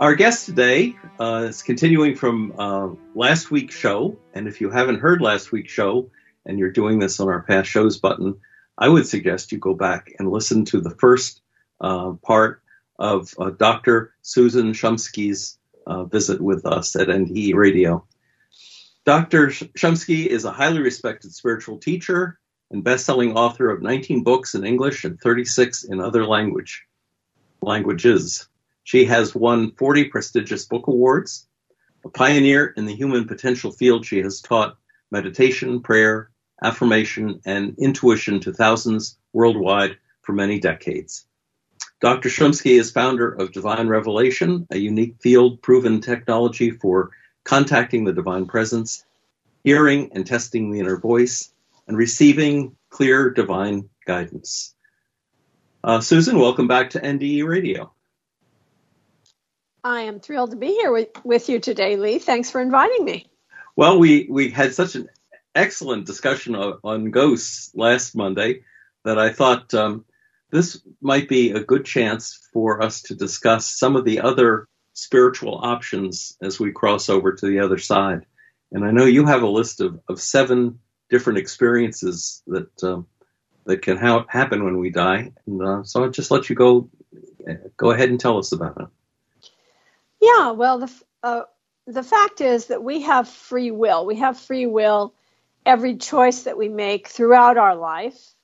Our guest today uh, is continuing from uh, last week's show. And if you haven't heard last week's show and you're doing this on our past shows button, I would suggest you go back and listen to the first uh, part of uh, Dr. Susan Shumsky's uh, visit with us at NDE Radio. Dr. Shumsky is a highly respected spiritual teacher and best-selling author of 19 books in English and 36 in other language languages. She has won 40 prestigious book awards. A pioneer in the human potential field, she has taught meditation, prayer, affirmation, and intuition to thousands worldwide for many decades. Dr. Shumsky is founder of Divine Revelation, a unique field proven technology for contacting the divine presence, hearing and testing the inner voice, and receiving clear divine guidance. Uh, Susan, welcome back to NDE Radio. I am thrilled to be here with, with you today, Lee. Thanks for inviting me. Well, we, we had such an excellent discussion on, on ghosts last Monday that I thought um, this might be a good chance for us to discuss some of the other spiritual options as we cross over to the other side. And I know you have a list of, of seven different experiences that um, that can ha- happen when we die. And uh, so I'll just let you go go ahead and tell us about it. Yeah, well, the uh, the fact is that we have free will. We have free will every choice that we make throughout our life.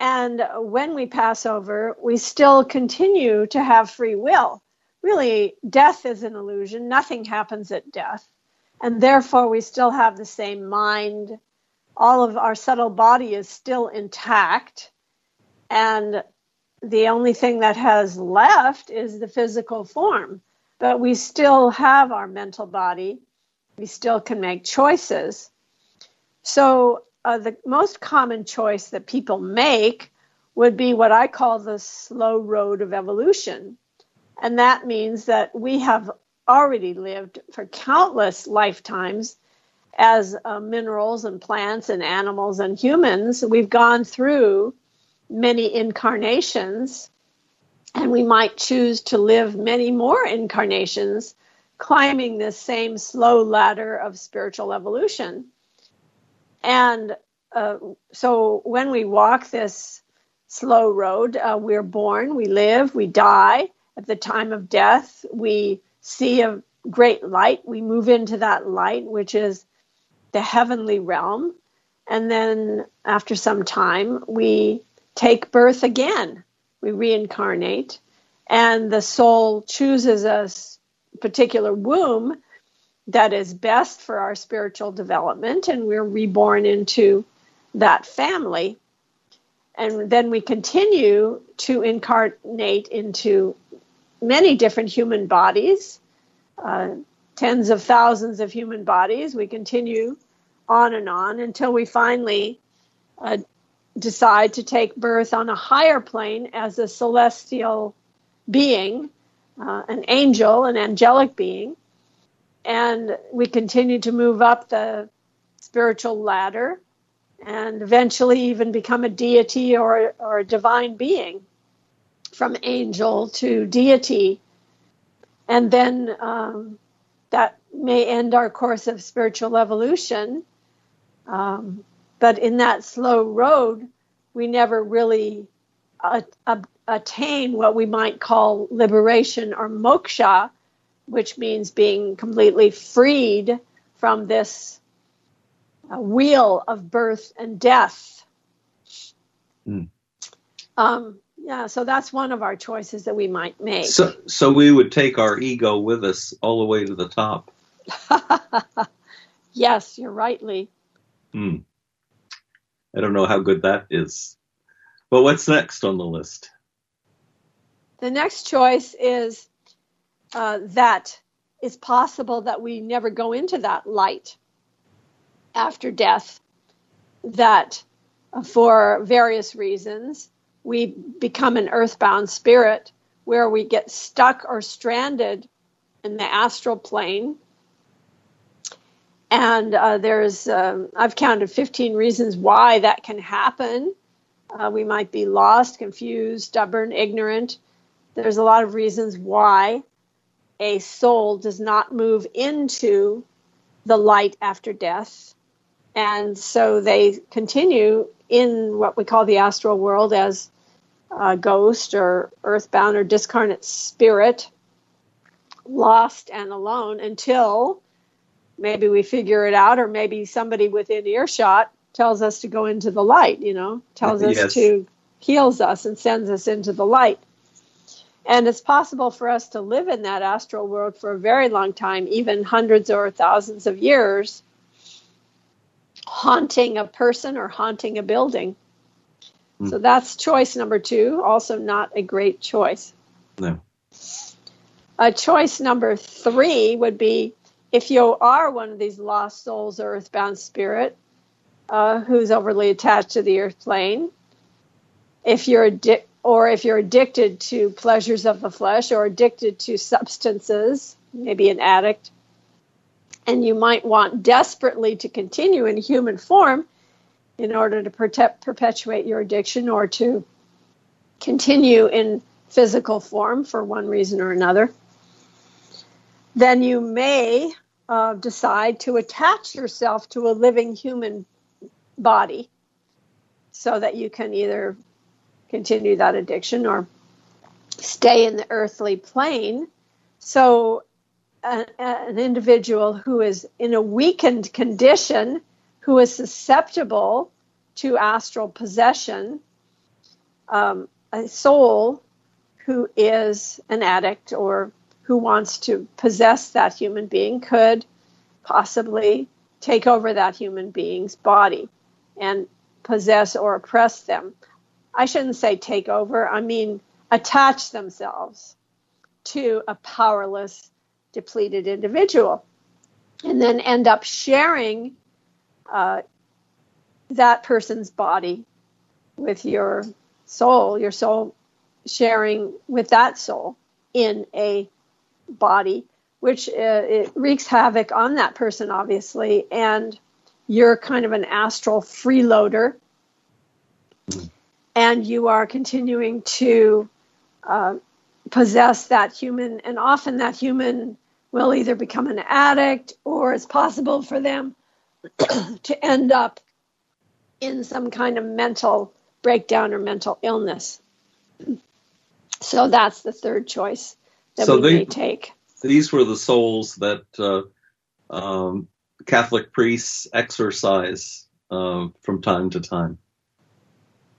And when we pass over, we still continue to have free will. Really, death is an illusion. Nothing happens at death. And therefore, we still have the same mind. All of our subtle body is still intact. And the only thing that has left is the physical form but we still have our mental body. We still can make choices. So, uh, the most common choice that people make would be what I call the slow road of evolution. And that means that we have already lived for countless lifetimes as uh, minerals and plants and animals and humans. We've gone through many incarnations and we might choose to live many more incarnations climbing this same slow ladder of spiritual evolution. And uh, so when we walk this slow road, uh, we're born, we live, we die. At the time of death, we see a great light. We move into that light, which is the heavenly realm. And then after some time, we take birth again we reincarnate, and the soul chooses a particular womb that is best for our spiritual development, and we're reborn into that family. And then we continue to incarnate into many different human bodies, uh, tens of thousands of human bodies. We continue on and on until we finally uh, decide to take birth on a higher plane as a celestial being, uh, an angel, an angelic being. And we continue to move up the spiritual ladder and eventually even become a deity or, or a divine being from angel to deity. And then um, that may end our course of spiritual evolution. Um, but in that slow road, we never really attain what we might call liberation or moksha, which means being completely freed from this uh, wheel of birth and death. Mm. Um, yeah, so that's one of our choices that we might make. So, so we would take our ego with us all the way to the top. yes, you're rightly. Hmm. I don't know how good that is. But what's next on the list? The next choice is uh, that it's possible that we never go into that light. after death that for various reasons we become an earthbound spirit where we get stuck or stranded in the astral plane. And uh, there's, um, I've counted 15 reasons why that can happen. Uh, we might be lost, confused, stubborn, ignorant. There's a lot of reasons why a soul does not move into the light after death. And so they continue in what we call the astral world as a ghost or earthbound or discarnate spirit, lost and alone until maybe we figure it out, or maybe somebody within earshot tells us to go into the light, you know, tells us yes. to heals us and sends us into the light. And it's possible for us to live in that astral world for a very long time, even hundreds or thousands of years, haunting a person or haunting a building. Mm. So that's choice number two, also not a great choice. No. A choice number three would be if you are one of these lost souls or earthbound spirit uh, who's overly attached to the earth plane, if you're or if you're addicted to pleasures of the flesh or addicted to substances, maybe an addict, and you might want desperately to continue in human form in order to protect, perpetuate your addiction or to continue in physical form for one reason or another, then you may uh, decide to attach yourself to a living human body so that you can either continue that addiction or stay in the earthly plane. So, a, an individual who is in a weakened condition, who is susceptible to astral possession, um, a soul who is an addict or who wants to possess that human being could possibly take over that human being's body and possess or oppress them. I shouldn't say take over, I mean attach themselves to a powerless, depleted individual, and then end up sharing uh, that person's body with your soul, your soul sharing with that soul in a body, which uh, it wreaks havoc on that person, obviously, and you're kind of an astral freeloader. Mm and you are continuing to uh, possess that human, and often that human will either become an addict or it's possible for them to end up in some kind of mental breakdown or mental illness. So that's the third choice that so we they, may take. These were the souls that uh, um, Catholic priests exercise uh, from time to time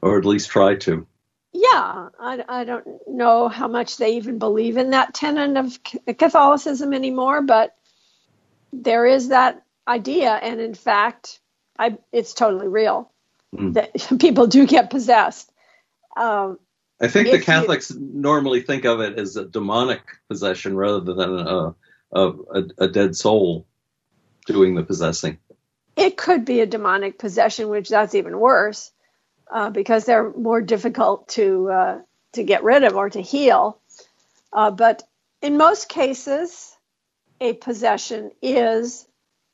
or at least try to. Yeah, I, I don't know how much they even believe in that tenet of Catholicism anymore, but there is that idea, and in fact, I, it's totally real mm. that people do get possessed. Um, I think the Catholics you, normally think of it as a demonic possession rather than a, a, a, dead soul doing the possessing. It could be a demonic possession, which that's even worse uh, because they're more difficult to uh, to get rid of or to heal. Uh, but in most cases, a possession is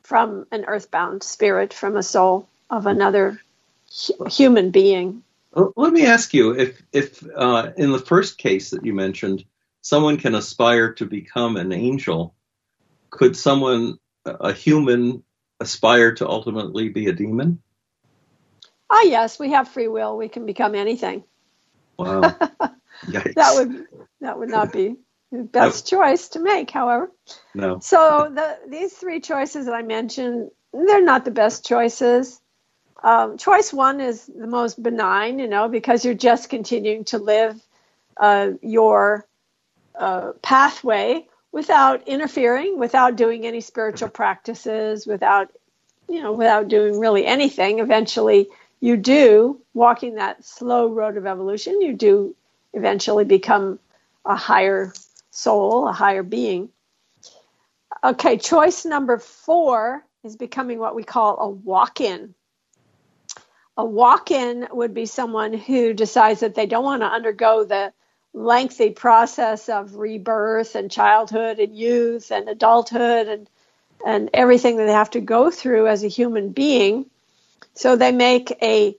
from an earthbound spirit, from a soul of another hu- human being. Let me ask you if if uh, in the first case that you mentioned, someone can aspire to become an angel. Could someone, a human, aspire to ultimately be a demon? Ah, yes, we have free will. We can become anything. Wow. that would that would not be the best choice to make, however. No. So the these three choices that I mentioned, they're not the best choices. Um, choice one is the most benign, you know, because you're just continuing to live uh, your uh, pathway without interfering, without doing any spiritual practices, without, you know, without doing really anything. Eventually, you do, walking that slow road of evolution, you do eventually become a higher soul, a higher being. Okay, choice number four is becoming what we call a walk in. A walk in would be someone who decides that they don't want to undergo the lengthy process of rebirth and childhood and youth and adulthood and and everything that they have to go through as a human being. So they make a,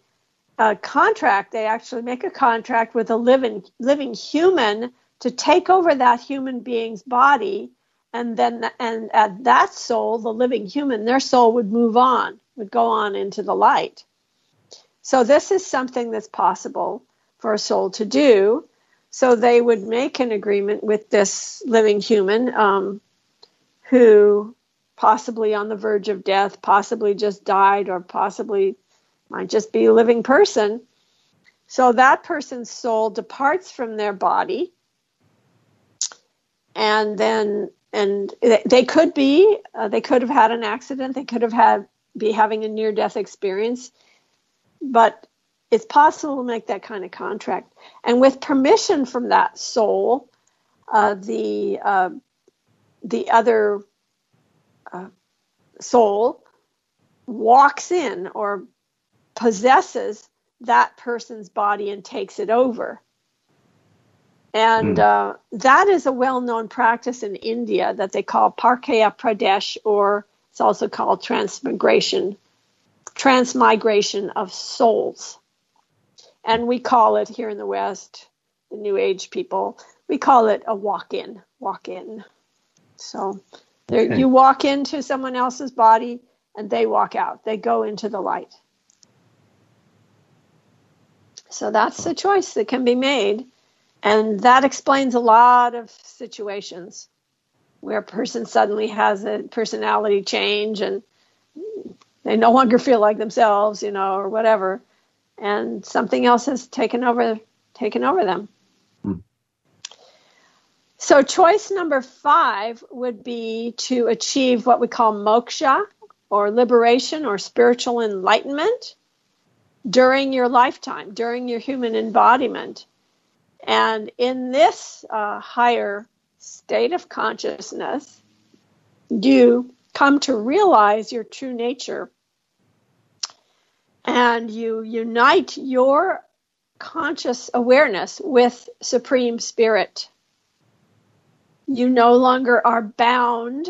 a contract. They actually make a contract with a living living human to take over that human being's body, and then and at that soul, the living human, their soul would move on, would go on into the light. So this is something that's possible for a soul to do. So they would make an agreement with this living human um, who possibly on the verge of death, possibly just died, or possibly might just be a living person. So that person's soul departs from their body, and then and they could be uh, they could have had an accident, they could have had be having a near death experience, but it's possible to make that kind of contract, and with permission from that soul, uh, the uh, the other uh, soul walks in or possesses that person's body and takes it over. And mm. uh, that is a well known practice in India that they call Parkaya Pravesh, or it's also called transmigration, transmigration of souls. And we call it here in the West, the New Age people, we call it a walk in, walk in. So Okay. You walk into someone else's body and they walk out. They go into the light. So that's the choice that can be made. And that explains a lot of situations where a person suddenly has a personality change and they no longer feel like themselves, you know, or whatever. And something else has taken over taken over them. So, choice number five would be to achieve what we call moksha or liberation or spiritual enlightenment during your lifetime, during your human embodiment. And in this uh, higher state of consciousness, you come to realize your true nature and you unite your conscious awareness with Supreme Spirit you no longer are bound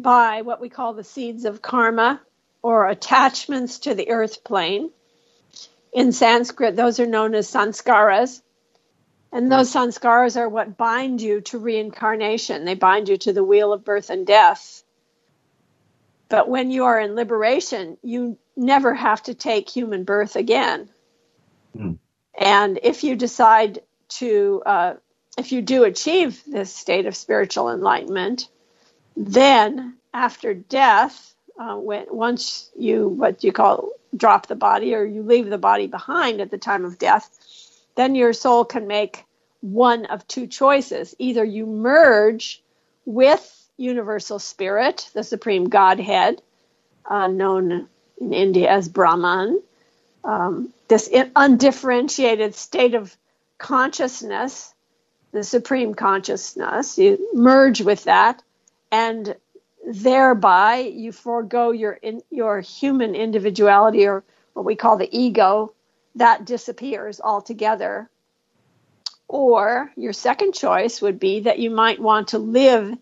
by what we call the seeds of karma or attachments to the earth plane. In Sanskrit, those are known as sanskaras. And those sanskaras are what bind you to reincarnation. They bind you to the wheel of birth and death. But when you are in liberation, you never have to take human birth again. Mm. And if you decide to uh, if you do achieve this state of spiritual enlightenment, then after death, uh, when once you what you call drop the body or you leave the body behind at the time of death, then your soul can make one of two choices: either you merge with universal spirit, the supreme Godhead, uh, known in India as Brahman, um, this undifferentiated state of consciousness the supreme consciousness, you merge with that, and thereby you forego your in, your human individuality or what we call the ego that disappears altogether. Or your second choice would be that you might want to live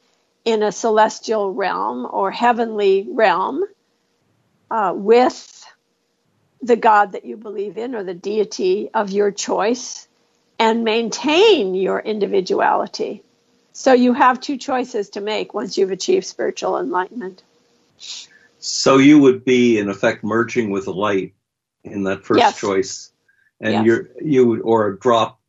in a celestial realm or heavenly realm uh, with the God that you believe in or the deity of your choice and maintain your individuality. So you have two choices to make once you've achieved spiritual enlightenment. So you would be in effect merging with the light in that first yes. choice, and yes. you're you would or a drop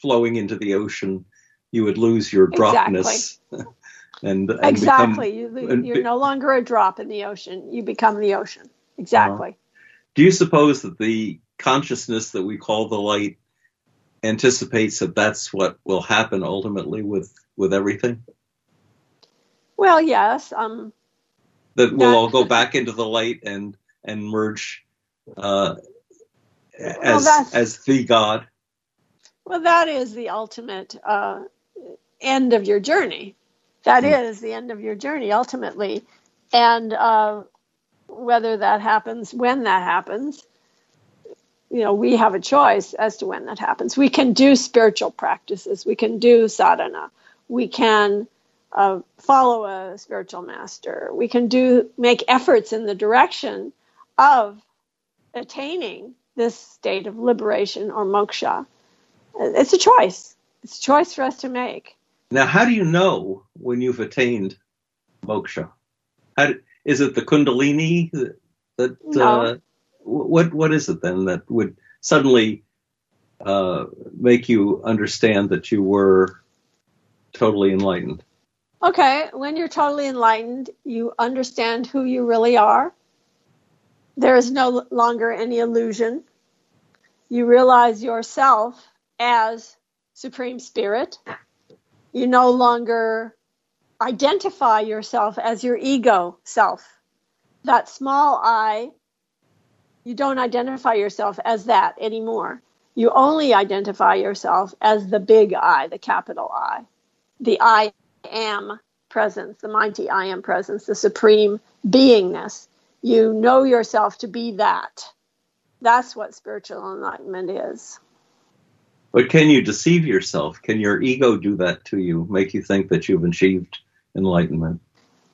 flowing into the ocean, you would lose your dropness. Exactly. and, and, exactly, become, you, you're no longer a drop in the ocean. You become the ocean. Exactly. Uh, do you suppose that the consciousness that we call the light anticipates that that's what will happen ultimately with with everything? Well, yes. Um, that we'll all go back into the light and and merge uh, as well, as the God. Well, that is the ultimate uh, end of your journey. That mm. the end of your journey. Ultimately, And uh, whether that happens, when that happens, you know, we have a choice as to when that happens. We can do spiritual practices, we can do sadhana, we can uh, follow a spiritual master, we can do make efforts in the direction of attaining this state of liberation or moksha. It's a choice. It's a choice for us to make. Now, how do you know when you've attained moksha? Do, is it the kundalini that, that no. uh, what what is it then that would suddenly uh, make you understand that you were totally enlightened? Okay, when you're totally enlightened, you understand who you really are. There is no longer any illusion. You realize yourself as Supreme Spirit. You no longer identify yourself as your ego self. That small I you don't identify yourself as that anymore. You only identify yourself as the big I, the capital I, the I am presence, the mighty I am presence, the supreme beingness. You know yourself to be that. That's what spiritual enlightenment is. But can you deceive yourself? Can your ego do that to you, make you think that you've achieved enlightenment?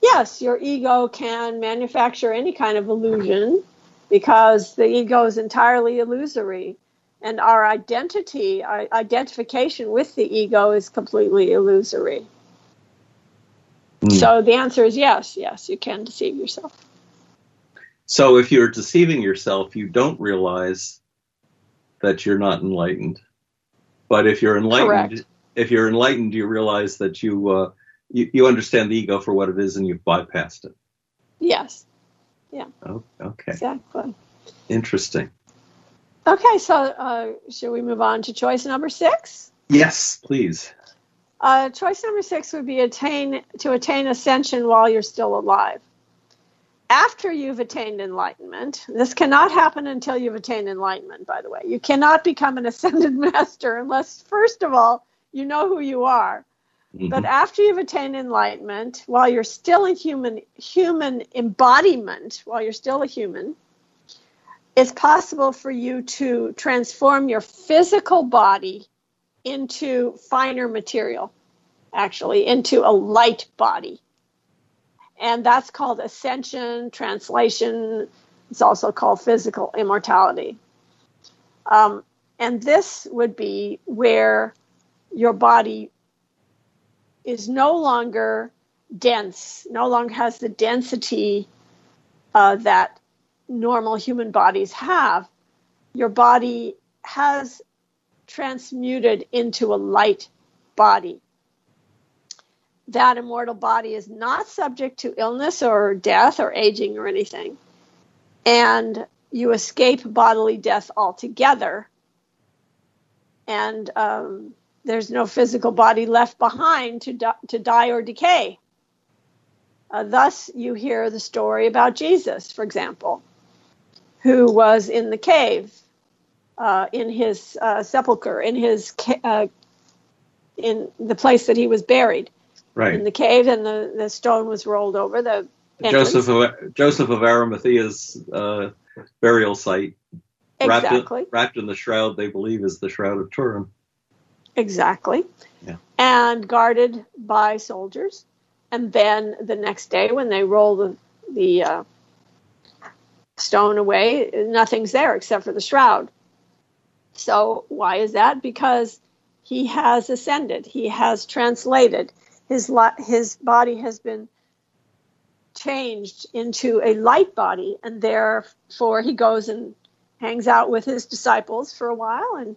Yes, your ego can manufacture any kind of illusion because the ego is entirely illusory and our identity our identification with the ego is completely illusory mm. so the answer is yes yes you can deceive yourself so if you're deceiving yourself you don't realize that you're not enlightened but if you're enlightened Correct. if you're enlightened you realize that you, uh, you you understand the ego for what it is and you've bypassed it yes yeah. Oh, okay. Exactly. Interesting. Okay, so uh, should we move on to choice number six? Yes, please. Uh, choice number six would be attain to attain ascension while you're still alive. After you've attained enlightenment, this cannot happen until you've attained enlightenment. By the way, you cannot become an ascended master unless, first of all, you know who you are Mm-hmm. But after you've attained enlightenment, while you're still a human human embodiment, while you're still a human, it's possible for you to transform your physical body into finer material, actually, into a light body. And that's called ascension, translation. It's also called physical immortality. Um, and this would be where your body is no longer dense, no longer has the density uh, that normal human bodies have. Your body has transmuted into a light body. That immortal body is not subject to illness or death or aging or anything. And you escape bodily death altogether. And um, there's no physical body left behind to, di- to die or decay. Uh, thus, you hear the story about Jesus, for example, who was in the cave, uh, in his uh, sepulcher, in his uh, in the place that he was buried, right in the cave, and the, the stone was rolled over the Joseph of, Joseph of Arimathea's uh, burial site. Exactly. Wrapped in, wrapped in the shroud they believe is the shroud of Turin. Exactly. Yeah. And guarded by soldiers. And then the next day, when they roll the, the uh, stone away, nothing's there except for the shroud. So, why is that? Because he has ascended, he has translated, his, his body has been changed into a light body, and therefore he goes and hangs out with his disciples for a while and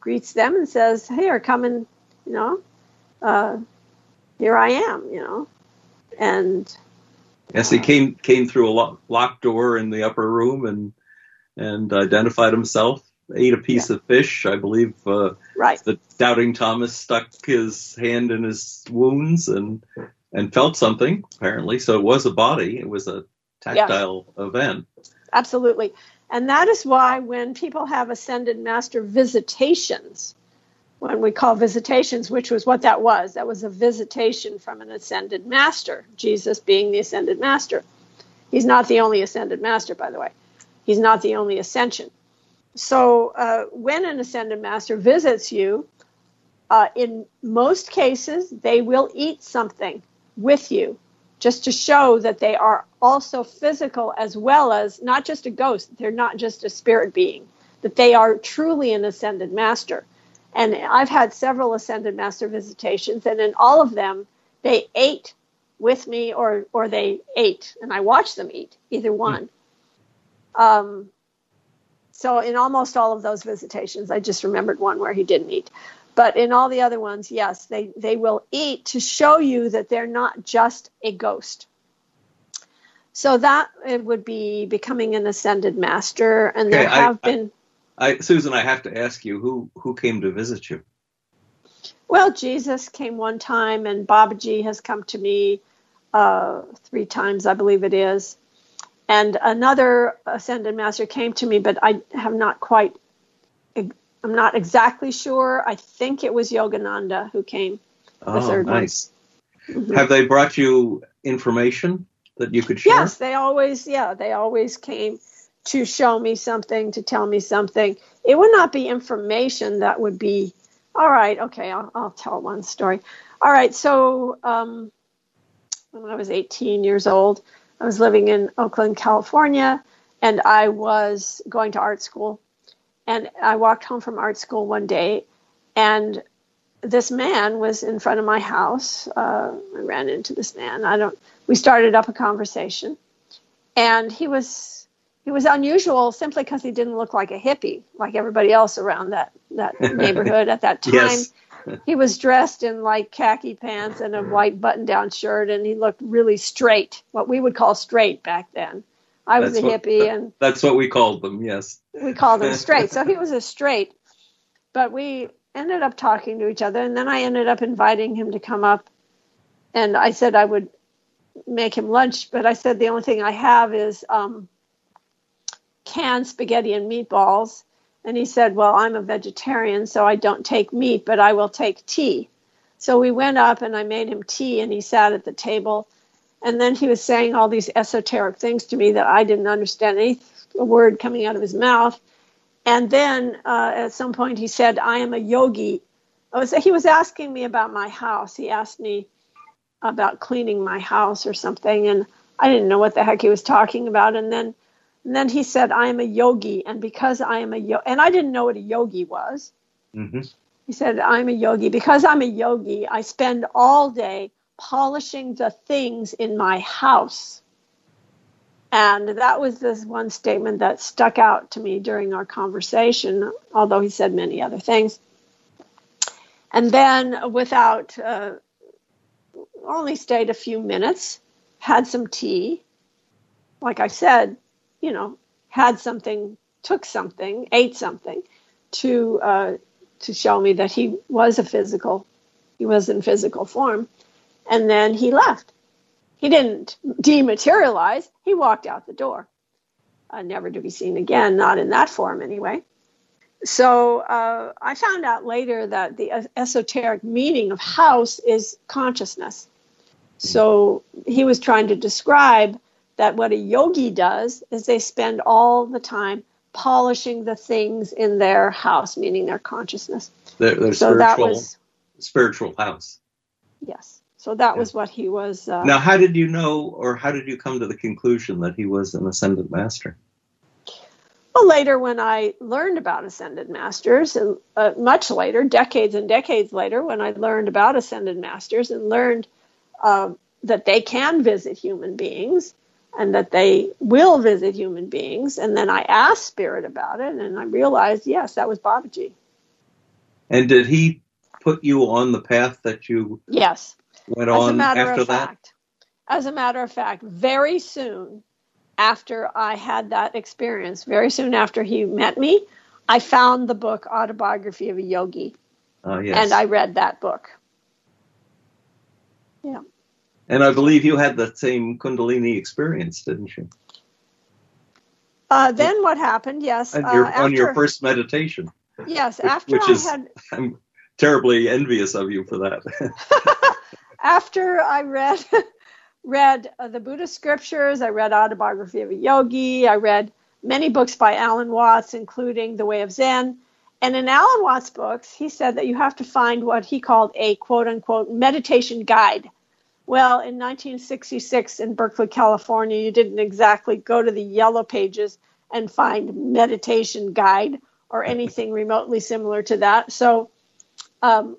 greets them and says, "Hey, are coming, you know, uh, here I am," you know, and yes, he came came through a locked door in the upper room and and identified himself. Ate a piece yeah. of fish, I believe. Uh, right. The doubting Thomas stuck his hand in his wounds and and felt something apparently. So it was a body. It was a tactile yes. event. Absolutely. And that is why when people have ascended master visitations, when we call visitations, which was what that was. That was a visitation from an ascended master, Jesus being the ascended master. He's not the only ascended master, by the way. He's not the only ascension. So uh, when an ascended master visits you, uh, in most cases, they will eat something with you just to show that they are also physical as well as not just a ghost, they're not just a spirit being, that they are truly an ascended master. And I've had several ascended master visitations, and in all of them, they ate with me or or they ate, and I watched them eat, either one. Um, so in almost all of those visitations, I just remembered one where he didn't eat. But in all the other ones, yes, they, they will eat to show you that they're not just a ghost. So that it would be becoming an ascended master, and there have I, been. I, Susan, I have to ask you who who came to visit you. Well, Jesus came one time, and Babaji has come to me uh, three times, I believe it is. And another ascended master came to me, but I have not quite. I'm not exactly sure. I think it was Yogananda who came. Oh, nice. Mm-hmm. Have they brought you information that you could share? Yes, they always. Yeah, they always came to show me something, to tell me something. It would not be information that would be, all right, okay, I'll, I'll tell one story. All right, so um, when I was 18 years old, I was living in Oakland, California, and I was going to art school. And I walked home from art school one day, and this man was in front of my house. Uh, I ran into this man. I don't. We started up a conversation, and he was he was unusual simply because he didn't look like a hippie like everybody else around that that neighborhood at that time. Yes. he was dressed in like khaki pants and a white button-down shirt, and he looked really straight, what we would call straight back then. I was that's a hippie, what, and that's what we called them. Yes, we called them straight. so he was a straight, but we ended up talking to each other, and then I ended up inviting him to come up, and I said I would make him lunch, but I said the only thing I have is um, canned spaghetti and meatballs. And he said, Well, I'm a vegetarian, so I don't take meat, but I will take tea. So we went up and I made him tea, and he sat at the table. And then he was saying all these esoteric things to me that I didn't understand any word coming out of his mouth. And then uh, at some point he said, I am a yogi. Was, he was asking me about my house. He asked me about cleaning my house or something. And I didn't know what the heck he was talking about. And then and then he said, I am a yogi. And because I am a yogi, and I didn't know what a yogi was. Mm-hmm. He said, I'm a yogi. Because I'm a yogi, I spend all day polishing the things in my house. And that was this one statement that stuck out to me during our conversation, although he said many other things. And then, without uh, only stayed a few minutes, had some tea. Like I said, you know, had something, took something, ate something to uh, to show me that he was a physical, he was in physical form, and then he left. He didn't dematerialize. He walked out the door, uh, never to be seen again. Not in that form, anyway. So uh, I found out later that the esoteric meaning of house is consciousness. So he was trying to describe that what a yogi does is they spend all the time polishing the things in their house, meaning their consciousness. Their, their so spiritual, that was, spiritual house. Yes. So that yeah. was what he was. Uh, now, how did you know, or how did you come to the conclusion that he was an ascended master? Well, later when I learned about ascended masters, and uh, much later, decades and decades later, when I learned about ascended masters and learned uh, that they can visit human beings, and that they will visit human beings. And then I asked Spirit about it, and I realized, yes, that was Babaji. And did he put you on the path that you yes went As on after that? Fact, as a matter of fact, very soon after I had that experience, very soon after he met me, I found the book Autobiography of a Yogi. Oh, yes. And I read that book. Yeah. And I believe you had that same Kundalini experience, didn't you? Uh, then what happened? Yes, on your, uh, after, on your first meditation. Yes, after which I is, had. I'm terribly envious of you for that. After I read read uh, the Buddhist scriptures, I read Autobiography of a Yogi, I read many books by Alan Watts, including The Way of Zen. And in Alan Watts' books, he said that you have to find what he called a quote unquote meditation guide. Well, in 1966 in Berkeley, California, you didn't exactly go to the yellow pages and find meditation guide or anything remotely similar to that. So, um,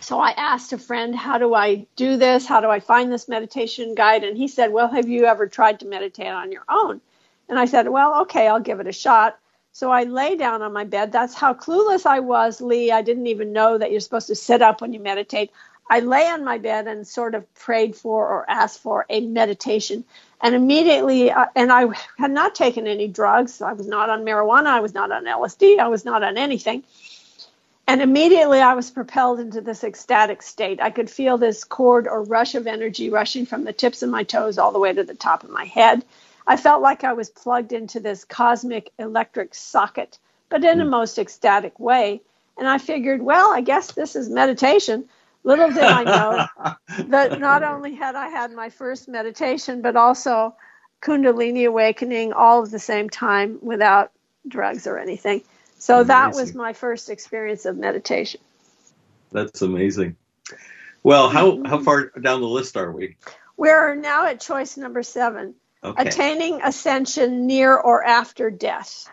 so I asked a friend, how do I do this? How do I find this meditation guide? And he said, well, have you ever tried to meditate on your own? And I said, well, okay, I'll give it a shot. So I lay down on my bed. That's how clueless I was, Lee. I didn't even know that you're supposed to sit up when you meditate. I lay on my bed and sort of prayed for or asked for a meditation. And immediately, uh, and I had not taken any drugs. I was not on marijuana. I was not on LSD. I was not on anything. And immediately I was propelled into this ecstatic state. I could feel this cord or rush of energy rushing from the tips of my toes all the way to the top of my head. I felt like I was plugged into this cosmic electric socket, but in a hmm. most ecstatic way. And I figured, well, I guess this is meditation. Little did I know that not only had I had my first meditation, but also Kundalini awakening all at the same time without drugs or anything. So amazing. that was my first experience of meditation. That's amazing. Well, how, mm-hmm. how far down the list are we? We're now at choice number seven okay. attaining ascension near or after death.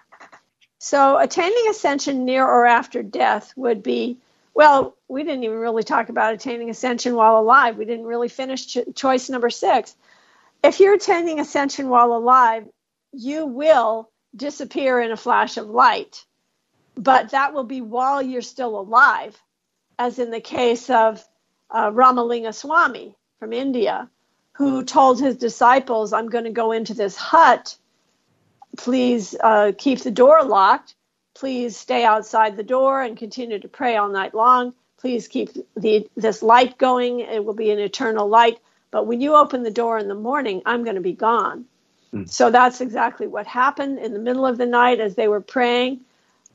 So, attaining ascension near or after death would be well, we didn't even really talk about attaining ascension while alive. We didn't really finish cho- choice number six. If you're attaining ascension while alive, you will disappear in a flash of light, but that will be while you're still alive, as in the case of uh, Ramalinga Swami from India, who told his disciples, I'm going to go into this hut. Please uh, keep the door locked please stay outside the door and continue to pray all night long. Please keep the, this light going. It will be an eternal light. But when you open the door in the morning, I'm going to be gone. Mm. So that's exactly what happened in the middle of the night as they were praying.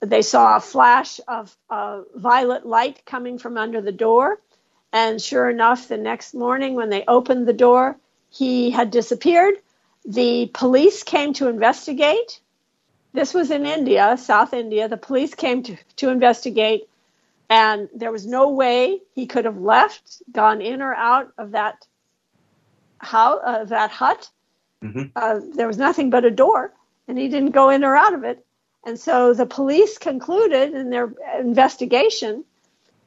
They saw a flash of uh, violet light coming from under the door. And sure enough, the next morning when they opened the door, he had disappeared. The police came to investigate this was in India, South India. The police came to, to investigate, and there was no way he could have left, gone in or out of that how uh, that hut. Mm-hmm. Uh, there was nothing but a door, and he didn't go in or out of it. And so the police concluded in their investigation,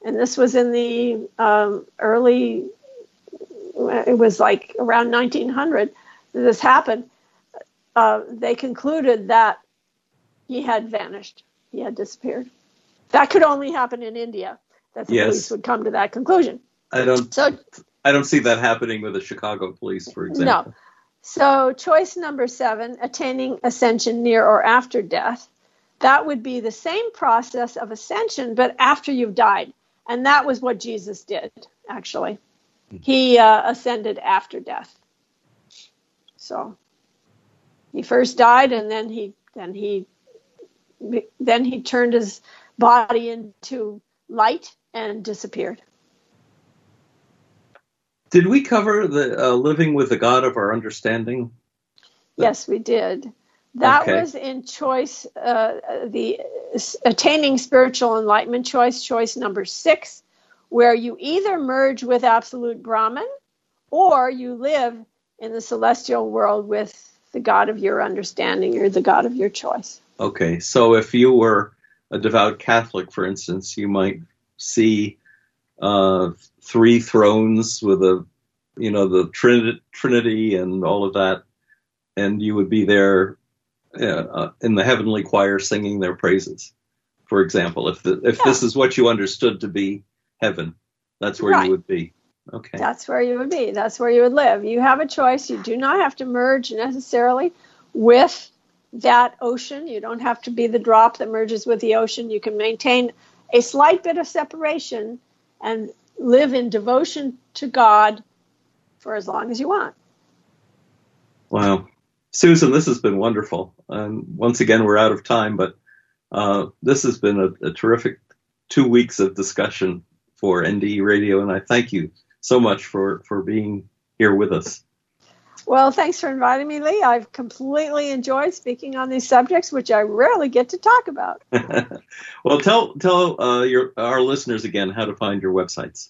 and this was in the um, early, it was like around 1900 this happened. Uh, they concluded that he had vanished. He had disappeared. That could only happen in India. That the yes. police would come to that conclusion. I don't. So I don't see that happening with the Chicago police, for example. No. So choice number seven, attaining ascension near or after death. That would be the same process of ascension, but after you've died. And that was what Jesus did, actually. He uh, ascended after death. So he first died, and then he then he then he turned his body into light and disappeared. Did we cover the uh, living with the God of our understanding? Yes, we did. That okay. was in choice, uh, the attaining spiritual enlightenment choice, choice number six, where you either merge with absolute Brahman or you live in the celestial world with the God of your understanding or the God of your choice. Okay, so if you were a devout Catholic, for instance, you might see uh, three thrones with a, you know, the Trinity, Trinity and all of that, and you would be there uh, in the heavenly choir singing their praises. For example, if the, if yeah. this is what you understood to be heaven, that's where right. you would be. Okay. That's where you would be. That's where you would live. You have a choice. You do not have to merge necessarily with that ocean. You don't have to be the drop that merges with the ocean. You can maintain a slight bit of separation and live in devotion to God for as long as you want. Wow. Susan, this has been wonderful. And once again, we're out of time, but uh, this has been a, a terrific two weeks of discussion for NDE Radio, and I thank you so much for, for being here with us. Well, thanks for inviting me, Lee. I've completely enjoyed speaking on these subjects, which I rarely get to talk about. well, tell tell uh, your our listeners again how to find your websites.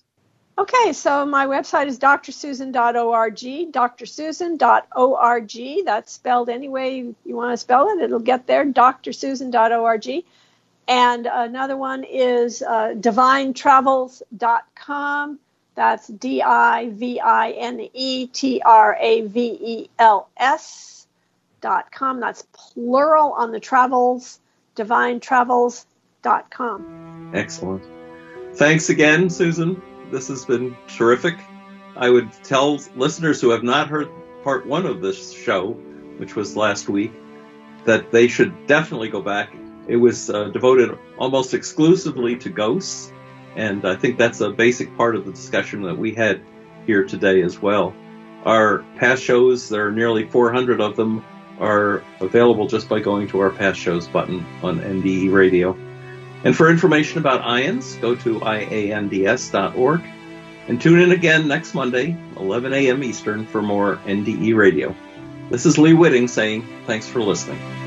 Okay, so my website is drsusan.org, drsusan.org. That's spelled any way you want to spell it. It'll get there, drsusan.org. And another one is uh, divinetravels.com. That's D I V I N E T R A V E L S dot com. That's plural on the travels, divinetravels.com. Excellent. Thanks again, Susan. This has been terrific. I would tell listeners who have not heard part one of this show, which was last week, that they should definitely go back. It was uh, devoted almost exclusively to ghosts, and I think that's a basic part of the discussion that we had here today as well. Our past shows, there are nearly 400 of them, are available just by going to our past shows button on NDE Radio. And for information about IANDS, go to iands.org and tune in again next Monday, 11 a.m. Eastern, for more NDE Radio. This is Lee Witting saying thanks for listening.